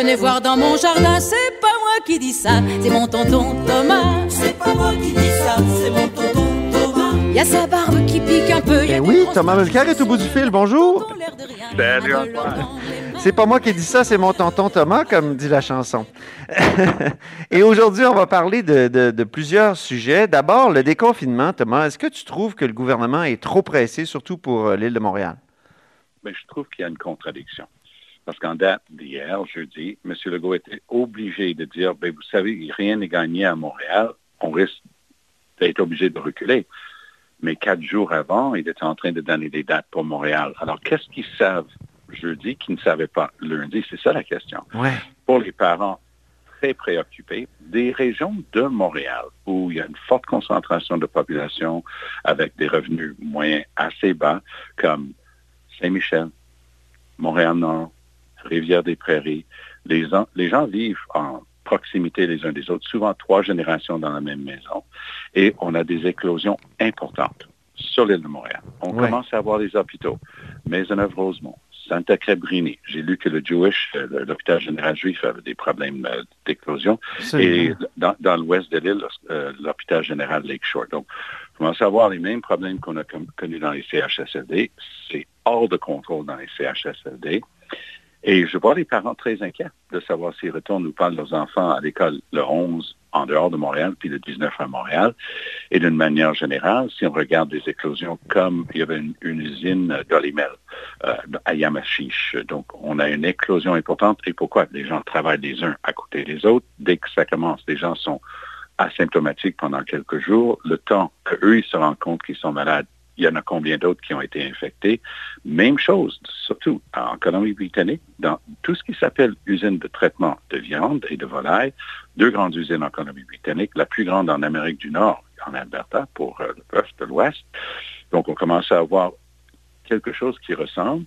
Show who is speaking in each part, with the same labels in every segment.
Speaker 1: Venez voir dans mon jardin, c'est pas moi qui dis ça, c'est mon tonton Thomas.
Speaker 2: C'est pas moi qui dis ça, c'est mon tonton Thomas.
Speaker 1: Y a sa barbe qui pique un peu.
Speaker 3: Ben oui, Thomas Mulcair est au bout du fil. Bonjour.
Speaker 4: Salut,
Speaker 1: mains.
Speaker 3: C'est pas moi qui dis ça, c'est mon tonton Thomas, comme dit la chanson. Et aujourd'hui, on va parler de, de- de plusieurs sujets. D'abord, le déconfinement. Thomas, est-ce que tu trouves que le gouvernement est trop pressé, surtout pour euh, l'île de Montréal?
Speaker 4: Mais je trouve qu'il y a une contradiction. Parce qu'en date d'hier, jeudi, M. Legault était obligé de dire, ben, vous savez, rien n'est gagné à Montréal, on risque d'être obligé de reculer. Mais quatre jours avant, il était en train de donner des dates pour Montréal. Alors, qu'est-ce qu'ils savent jeudi qu'ils ne savaient pas lundi? C'est ça la question.
Speaker 3: Ouais.
Speaker 4: pour les parents très préoccupés des régions de Montréal où il y a une forte concentration de population avec des revenus moyens assez bas comme Saint-Michel, Montréal-Nord, Rivière-des-Prairies. Les, gens- les gens vivent en proximité les uns des autres, souvent trois générations dans la même maison, et on a des éclosions importantes sur l'île de Montréal. On
Speaker 3: Ouais.
Speaker 4: commence à avoir des hôpitaux. Maisonneuve-Rosemont, Santa Cabrini. J'ai lu que le Jewish, euh, l'hôpital général juif avait des problèmes euh, d'éclosion. Et dans, dans l'ouest de l'île, euh, l'hôpital général Lakeshore. Donc, on commence à avoir les mêmes problèmes qu'on a con- connus dans les CHSLD. C'est hors de contrôle dans les CHSLD. Et je vois les parents très inquiets de savoir s'ils retournent ou pas leurs enfants à l'école le 11 en dehors de Montréal, puis le 19 à Montréal. Et d'une manière générale, si on regarde des éclosions comme il y avait une, usine d'Olimel euh, à Yamachiche. Donc, on a une éclosion importante. Et pourquoi? Les gens travaillent les uns à côté des autres. Dès que ça commence, les gens sont asymptomatiques pendant quelques jours. Le temps qu'eux, ils se rendent compte qu'ils sont malades, il y en a combien d'autres qui ont été infectés? Même chose, surtout en Colombie-Britannique, dans tout ce qui s'appelle usine de traitement de viande et de volaille, deux grandes usines en Colombie-Britannique, la plus grande en Amérique du Nord, en Alberta, pour euh, le peuple de l'Ouest. Donc, on commence à avoir quelque chose qui ressemble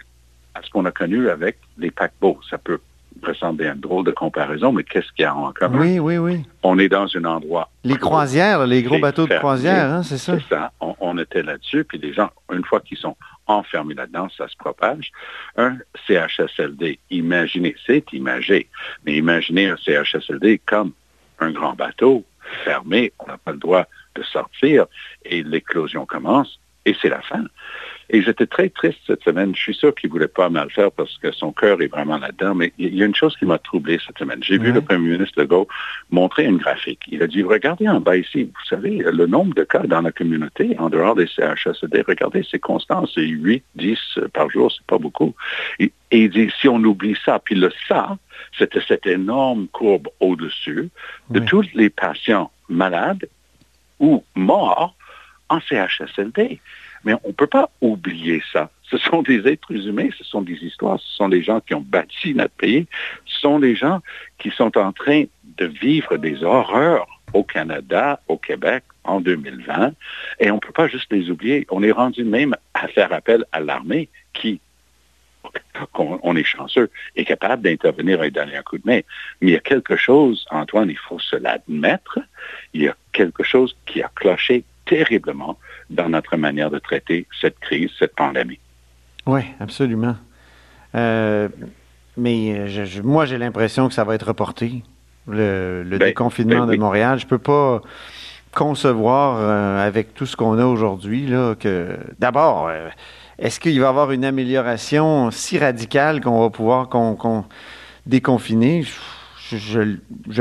Speaker 4: à ce qu'on a connu avec les paquebots. Ça peut ressembler à une drôle de comparaison, mais qu'est-ce qu'il y a en commun?
Speaker 3: Oui, oui, oui.
Speaker 4: On est dans un endroit
Speaker 3: Les croisières, les gros bateaux de croisière, hein, c'est ça?
Speaker 4: C'est ça. On, on était là-dessus, puis les gens, une fois qu'ils sont enfermés là-dedans, ça se propage. Un CHSLD, imaginez, c'est imagé, mais imaginez un CHSLD comme un grand bateau fermé, on n'a pas le droit de sortir, et l'éclosion commence, et c'est la fin. Et j'étais très triste cette semaine. Je suis sûr qu'il voulait pas mal faire parce que son cœur est vraiment là-dedans. Mais il y a une chose qui m'a troublé cette semaine. J'ai vu le premier ministre Legault montrer une graphique. Il a dit, regardez en bas ici, vous savez, le nombre de cas dans la communauté, en dehors des CHSLD, regardez, c'est constant, c'est 8, 10 par jour, c'est pas beaucoup. Et, et il dit, si on oublie ça, puis le ça, c'était cette énorme courbe au-dessus de
Speaker 3: Oui.
Speaker 4: tous les patients malades ou morts en CHSLD. Mais on ne peut pas oublier ça. Ce sont des êtres humains, ce sont des histoires, ce sont des gens qui ont bâti notre pays, ce sont des gens qui sont en train de vivre des horreurs au Canada, au Québec, en 2020, et on ne peut pas juste les oublier. On est rendu même à faire appel à l'armée qui, qu'on- on est chanceux, est capable d'intervenir et donner un coup de main. Mais il y a quelque chose, Antoine, il faut se l'admettre, il y a quelque chose qui a cloché terriblement dans notre manière de traiter cette crise, cette pandémie.
Speaker 3: Oui, absolument. Euh, mais je- je- moi, j'ai l'impression que ça va être reporté, le, le
Speaker 4: Ben,
Speaker 3: déconfinement
Speaker 4: ben
Speaker 3: de. Montréal. Je peux pas concevoir, euh, avec tout ce qu'on a aujourd'hui, là, que d'abord, euh, est-ce qu'il va y avoir une amélioration si radicale qu'on va pouvoir qu'on qu'on déconfiner? Je,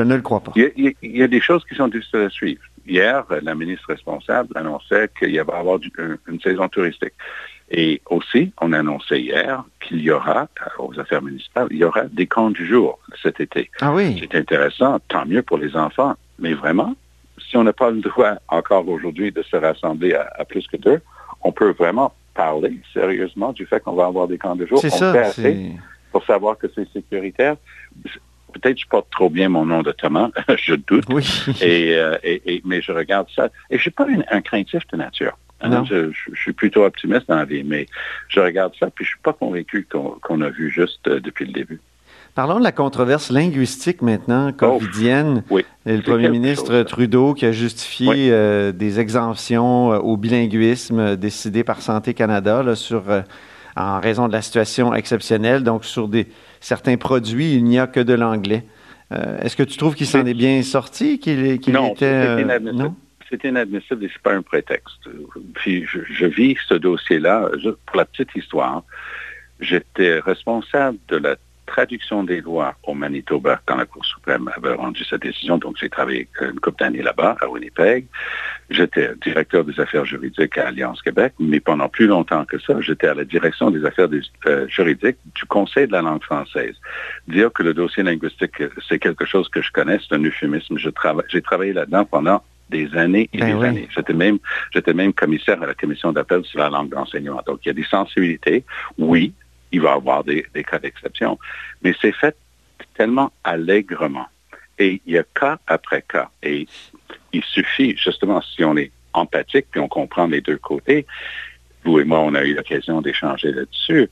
Speaker 3: ne le crois pas.
Speaker 4: Il y, a, il y a- il y a des choses qui sont difficiles à suivre. Hier, la ministre responsable annonçait qu'il y va avoir du- une saison touristique. Et aussi, on annonçait hier qu'il y aura, euh, aux affaires municipales, il y aura des camps du jour cet été.
Speaker 3: Ah oui,
Speaker 4: C'est intéressant, tant mieux pour les enfants. Mais vraiment, si on n'a pas le droit encore aujourd'hui de se rassembler à, à plus que deux, on peut vraiment parler sérieusement du fait qu'on va avoir des camps de jour.
Speaker 3: c'est
Speaker 4: on
Speaker 3: ça.
Speaker 4: fait assez pour savoir que c'est sécuritaire. Peut-être je porte trop bien mon nom de Thomas, je doute.
Speaker 3: Oui.
Speaker 4: Et, euh, et- et- mais je regarde ça. Et je suis pas un, un craintif de nature. hein. Je, suis plutôt optimiste dans la vie, mais je regarde ça, puis je suis pas convaincu qu'on a vu juste euh, depuis le début.
Speaker 3: Parlons de la controverse linguistique maintenant, covidienne.
Speaker 4: Oui.
Speaker 3: Le premier ministre
Speaker 4: chose, ça.
Speaker 3: Trudeau qui a justifié
Speaker 4: Oui.
Speaker 3: euh, des exemptions au bilinguisme décidées par Santé Canada là, sur en raison de la situation exceptionnelle. Donc, sur des, certains produits, il n'y a que de l'anglais. Euh, est-ce que tu trouves qu'il s'en est bien sorti, qu'il qu
Speaker 4: non,
Speaker 3: était...
Speaker 4: Euh, non, c'est inadmissible et c'est pas un prétexte. Puis je, je vis ce dossier-là, pour la petite histoire, j'étais responsable de la traduction des lois au Manitoba quand la Cour suprême avait rendu sa décision. Donc, j'ai travaillé une couple d'années là-bas, à Winnipeg. J'étais directeur des affaires juridiques à Alliance Québec, mais pendant plus longtemps que ça, j'étais à la direction des affaires des, euh, juridiques du Conseil de la langue française. Dire que le dossier linguistique, c'est quelque chose que je connais, c'est un euphémisme. J'ai trava travaillé là-dedans pendant des années et ben des oui. années. J'étais même, j'étais même commissaire à la commission d'appel sur la langue d'enseignement. Donc, il y a des sensibilités. Oui, il va y avoir des, des cas d'exception. Mais c'est fait tellement allègrement. Et il y a cas après cas. Et il suffit, justement, si on est empathique, puis on comprend les deux côtés, vous et moi, on a eu l'occasion d'échanger là-dessus,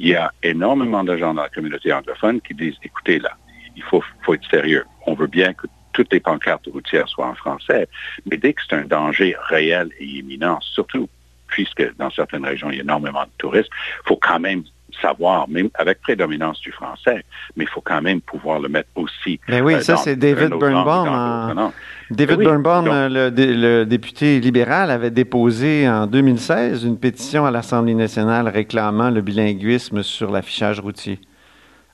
Speaker 4: il y a énormément de gens dans la communauté anglophone qui disent, écoutez, là, il faut, faut être sérieux. On veut bien que toutes les pancartes routières soient en français, mais dès que c'est un danger réel et imminent, surtout puisque dans certaines régions, il y a énormément de touristes, il faut quand même savoir, même avec prédominance du français, mais il faut quand même pouvoir le mettre aussi.
Speaker 3: Mais ben oui, euh, ça c'est David Birnbaum. En... David oui, Birnbaum, donc... le, le, député libéral, avait déposé en 2016 une pétition à l'Assemblée nationale réclamant le bilinguisme sur l'affichage routier.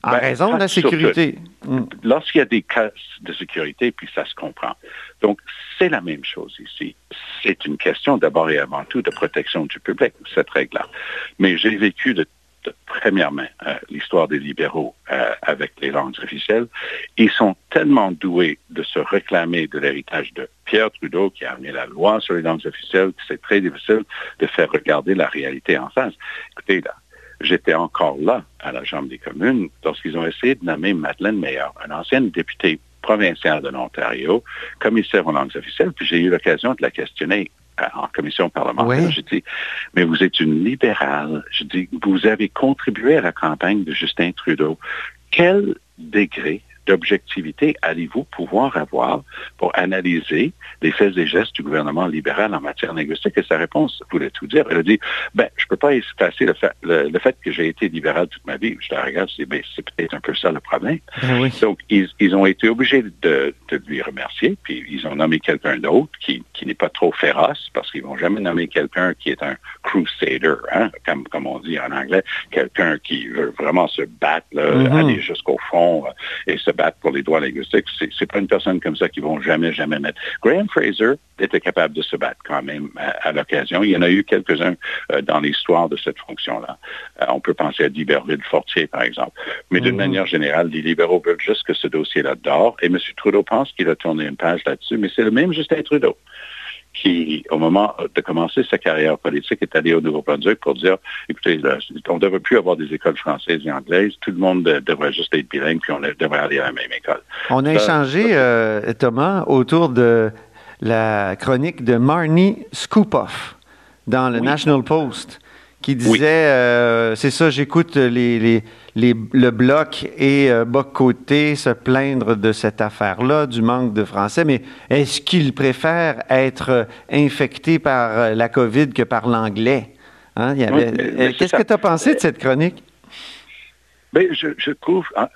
Speaker 3: En ben, raison de la sécurité.
Speaker 4: Mm. Lorsqu'il y a des cas de sécurité, puis ça se comprend. Donc, c'est la même chose ici. C'est une question d'abord et avant tout de protection du public, cette règle-là. Mais j'ai vécu de de première main euh, l'histoire des libéraux euh, avec les langues officielles. Ils sont tellement doués de se réclamer de l'héritage de Pierre Trudeau qui a amené la loi sur les langues officielles que c'est très difficile de faire regarder la réalité en face. Écoutez, là, j'étais encore là à la Chambre des communes lorsqu'ils ont essayé de nommer Madeleine Meilleur, une ancienne députée provinciale de l'Ontario, commissaire aux langues officielles, puis j'ai eu l'occasion de la questionner en commission parlementaire. Oui. J'ai dit, mais vous êtes une libérale. Je dis, vous avez contribué à la campagne de Justin Trudeau. Quel degré d'objectivité allez-vous pouvoir avoir pour analyser les faits et gestes du gouvernement libéral en matière linguistique? Et sa réponse voulait tout dire. Elle a dit, ben, je peux pas effacer le fait, le, le fait que j'ai été libéral toute ma vie. Je la regarde, je dis, ben, c'est peut-être un peu ça le problème.
Speaker 3: Ben oui.
Speaker 4: Donc, ils, ils, ont été obligés de, de, lui remercier, puis ils ont nommé quelqu'un d'autre qui, qui n'est pas trop féroce, parce qu'ils vont jamais nommer quelqu'un qui est un crusader, hein, comme, comme on dit en anglais, quelqu'un qui veut vraiment se battre, là, mm -hmm. aller jusqu'au fond et se battre pour les droits linguistiques. C'est, pas une personne comme ça qui vont jamais, jamais mettre. Graham Fraser était capable de se battre quand même à, à l'occasion. Il y en a eu quelques-uns euh, dans l'histoire de cette fonction-là. Euh, on peut penser à D'Iberville-Fortier, par exemple. Mais d'une mmh. manière générale, les libéraux veulent juste que ce dossier-là dort. Et M. Trudeau pense qu'il a tourné une page là-dessus, mais c'est le même Justin Trudeau qui, au moment de commencer sa carrière politique, est allé au Nouveau-Brunswick pour dire, écoutez, là, on ne devrait plus avoir des écoles françaises et anglaises, tout le monde devrait juste être bilingue, puis on devrait aller à la même école.
Speaker 3: On a ça, échangé, euh, Thomas, autour de la chronique de Marnie Scoopoff dans le oui. National Post qui disait, oui. euh, c'est ça, j'écoute les, les, les, le bloc et euh, Boc-Côté se plaindre de cette affaire-là, du manque de français, mais est-ce qu'ils préfèrent être infectés par euh, la COVID que par l'anglais? Hein, oui, Qu'est-ce que tu as pensé de cette chronique?
Speaker 4: Bien, je, je, trouve hein,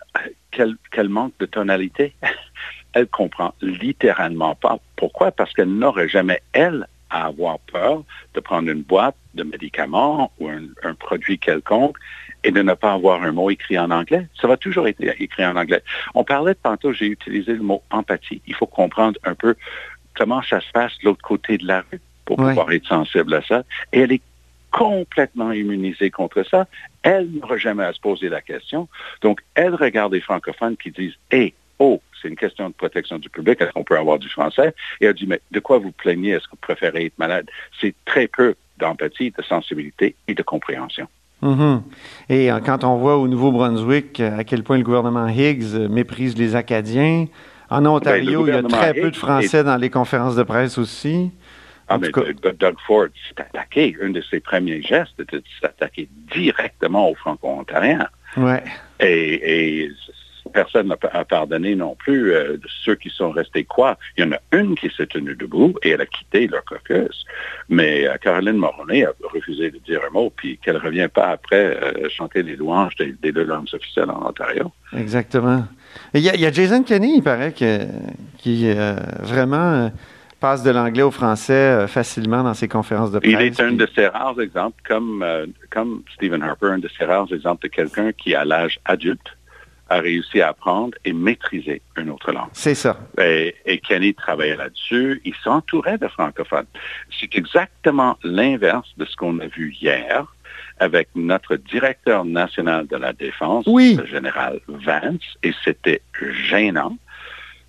Speaker 4: qu'elle qu manque de tonalité. elle comprend littéralement pas. Pourquoi? Parce qu'elle n'aurait jamais, elle, à avoir peur de prendre une boîte de médicaments ou un, un, produit quelconque et de ne pas avoir un mot écrit en anglais. Ça va toujours être écrit en anglais. On parlait de tantôt, j'ai utilisé le mot empathie. Il faut comprendre un peu comment ça se passe de l'autre côté de la rue pour pouvoir être sensible à ça. Et elle est complètement immunisée contre ça. Elle n'aura jamais à se poser la question. Donc, elle regarde les francophones qui disent, hé, hey, oh, c'est une question de protection du public, est-ce qu'on peut avoir du français? Et elle dit, mais de quoi vous plaignez? Est-ce que vous préférez être malade? C'est très peu d'empathie, de sensibilité et de compréhension.
Speaker 3: Mm -hmm. Et euh, quand on voit au Nouveau-Brunswick euh, à quel point le gouvernement Higgs euh, méprise les Acadiens, en Ontario, ben, il y a très Higgs peu de Français est... dans les conférences de presse aussi.
Speaker 4: Ah, mais cas... Doug Ford s'est attaqué. Un de ses premiers gestes était de s'attaquer directement aux Franco-Ontariens.
Speaker 3: Ouais.
Speaker 4: Et, et personne n'a pardonné non plus euh, ceux qui sont restés quoi. Il y en a une qui s'est tenue debout et elle a quitté leur caucus. Mais euh, Caroline Moroney a refusé de dire un mot, puis qu'elle ne revient pas après euh, chanter les louanges des, deux langues officielles en Ontario.
Speaker 3: Exactement. Il y, a Jason Kenney, il paraît, que, qui vraiment passe de l'anglais au français facilement dans ses conférences de presse.
Speaker 4: Il est un de ces rares exemples, comme, comme Stephen Harper, un de ces rares exemples de quelqu'un qui, à l'âge adulte, a réussi à apprendre et maîtriser une autre langue.
Speaker 3: C'est ça.
Speaker 4: Et, Kenny travaillait là-dessus. Il s'entourait de francophones. C'est exactement l'inverse de ce qu'on a vu hier avec notre directeur national de la défense, le général Vance, et c'était gênant.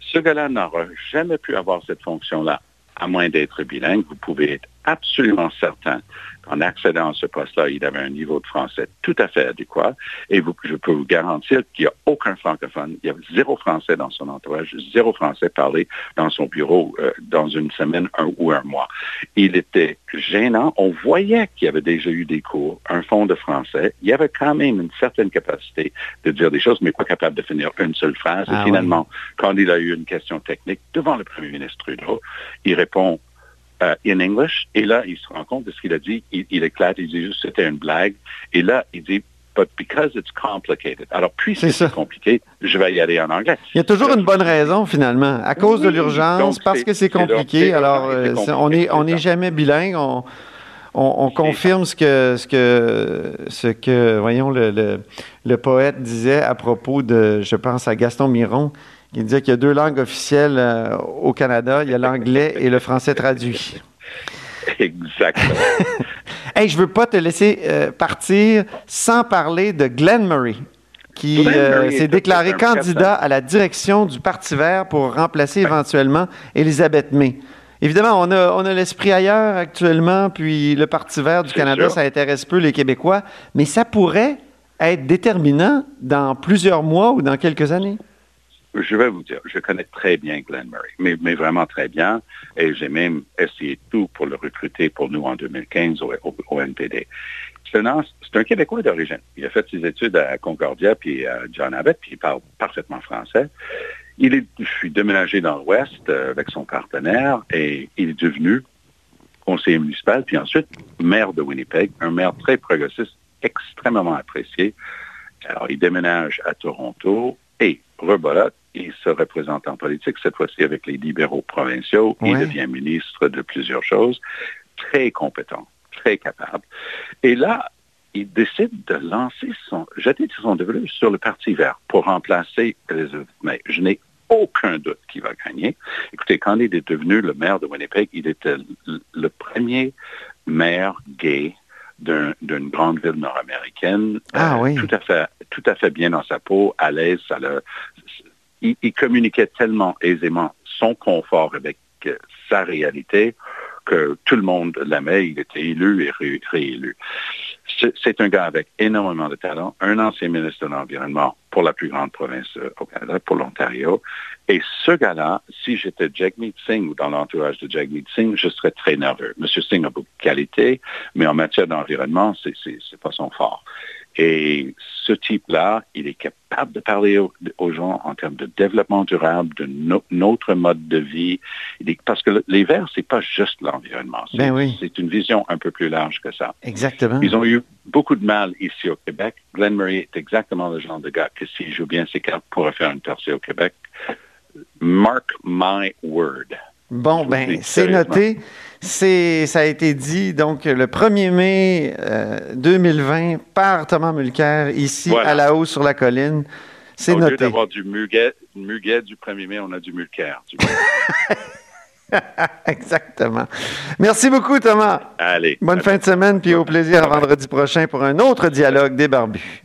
Speaker 4: Ce gars-là n'aura jamais pu avoir cette fonction-là, à moins d'être bilingue. Vous pouvez être absolument certain en accédant à ce poste-là, il avait un niveau de français tout à fait adéquat. Et vous, je peux vous garantir qu'il n'y a aucun francophone. Il y a zéro français dans son entourage, zéro français parlé dans son bureau euh, dans une semaine un, ou un mois. Il était gênant. On voyait qu'il y avait déjà eu des cours, un fond de français. Il y avait quand même une certaine capacité de dire des choses, mais pas capable de finir une seule phrase. et ah finalement, quand il a eu une question technique devant le premier ministre Trudeau, il répond euh, in English. Et là, il se rend compte de ce qu'il a dit. Il, éclate, il dit juste c'était une blague. Et là, il dit But because it's complicated. Alors, puisque c'est compliqué, je vais y aller en anglais.
Speaker 3: Il y a toujours une bonne raison, finalement. À cause de l'urgence, parce que c'est compliqué. Alors, euh, on n'est on est jamais bilingue. On, on, confirme ce que, ce que, ce que voyons, le, le, le, poète disait à propos de, je pense à Gaston Miron, il disait qu'il y a deux langues officielles euh, au Canada. Il y a l'anglais et le français traduit.
Speaker 4: Exactement.
Speaker 3: hey, je veux pas te laisser euh, partir sans parler de Glenn Murray, qui euh, s'est déclaré candidat à la direction du Parti vert pour remplacer éventuellement Elisabeth May. Évidemment, on a, on a l'esprit ailleurs actuellement, puis le Parti vert du Canada, ça intéresse peu les Québécois, mais ça pourrait être déterminant dans plusieurs mois ou dans quelques années.
Speaker 4: Je vais vous dire, je connais très bien Glenn Murray, mais, vraiment très bien, et j'ai même essayé tout pour le recruter pour nous en 2015 au, NPD. C'est un, Québécois d'origine. Il a fait ses études à Concordia puis à John Abbott, puis il parle parfaitement français. Il est, déménagé dans l'Ouest euh, avec son partenaire et il est devenu conseiller municipal, puis ensuite maire de Winnipeg, un maire très progressiste, extrêmement apprécié. Alors, il déménage à Toronto et rebolote il se représente en politique, cette fois-ci avec les libéraux provinciaux. Il devient ministre de plusieurs choses. Très compétent, très capable. Et là, il décide de lancer son, jeter son développement sur le Parti vert pour remplacer Elizabeth May. Je n'ai aucun doute qu'il va gagner. Écoutez, quand il est devenu le maire de Winnipeg, il était le premier maire gay d'une grande ville nord-américaine.
Speaker 3: Ah, oui.
Speaker 4: Tout à fait, tout à fait bien dans sa peau, à l'aise. Ça le, il, communiquait tellement aisément son confort avec euh, sa réalité que tout le monde l'aimait, il était élu et réélu. C'est un gars avec énormément de talent, un ancien ministre de l'Environnement pour la plus grande province euh, au Canada, pour l'Ontario. Et ce gars-là, si j'étais Jagmeet Singh ou dans l'entourage de Jagmeet Singh, je serais très nerveux. Monsieur Singh a beaucoup de qualités, mais en matière d'environnement, c'est pas son fort. Et ce type-là, il est capable de parler aux, gens en termes de développement durable, de notre mode de vie. parce que les Verts, c'est pas juste l'environnement.
Speaker 3: Ben
Speaker 4: c'est une vision un peu plus large que ça.
Speaker 3: Exactement.
Speaker 4: Ils ont eu beaucoup de mal ici au Québec. Glenn Murray est exactement le genre de gars que s'il joue bien ses cartes pourrait faire une percée au Québec. Mark my word.
Speaker 3: Bon, ben, c'est noté. C'est, ça a été dit, donc, le 1er mai 2020 euh, par Thomas Mulcair, ici à la haut sur la colline. C'est noté. Au lieu
Speaker 4: d'avoir du muguet, muguet du 1er mai, on a du Mulcair.
Speaker 3: Exactement. Merci beaucoup, Thomas.
Speaker 4: Allez.
Speaker 3: Bonne fin de semaine, puis au plaisir à vendredi prochain pour un autre dialogue des barbus.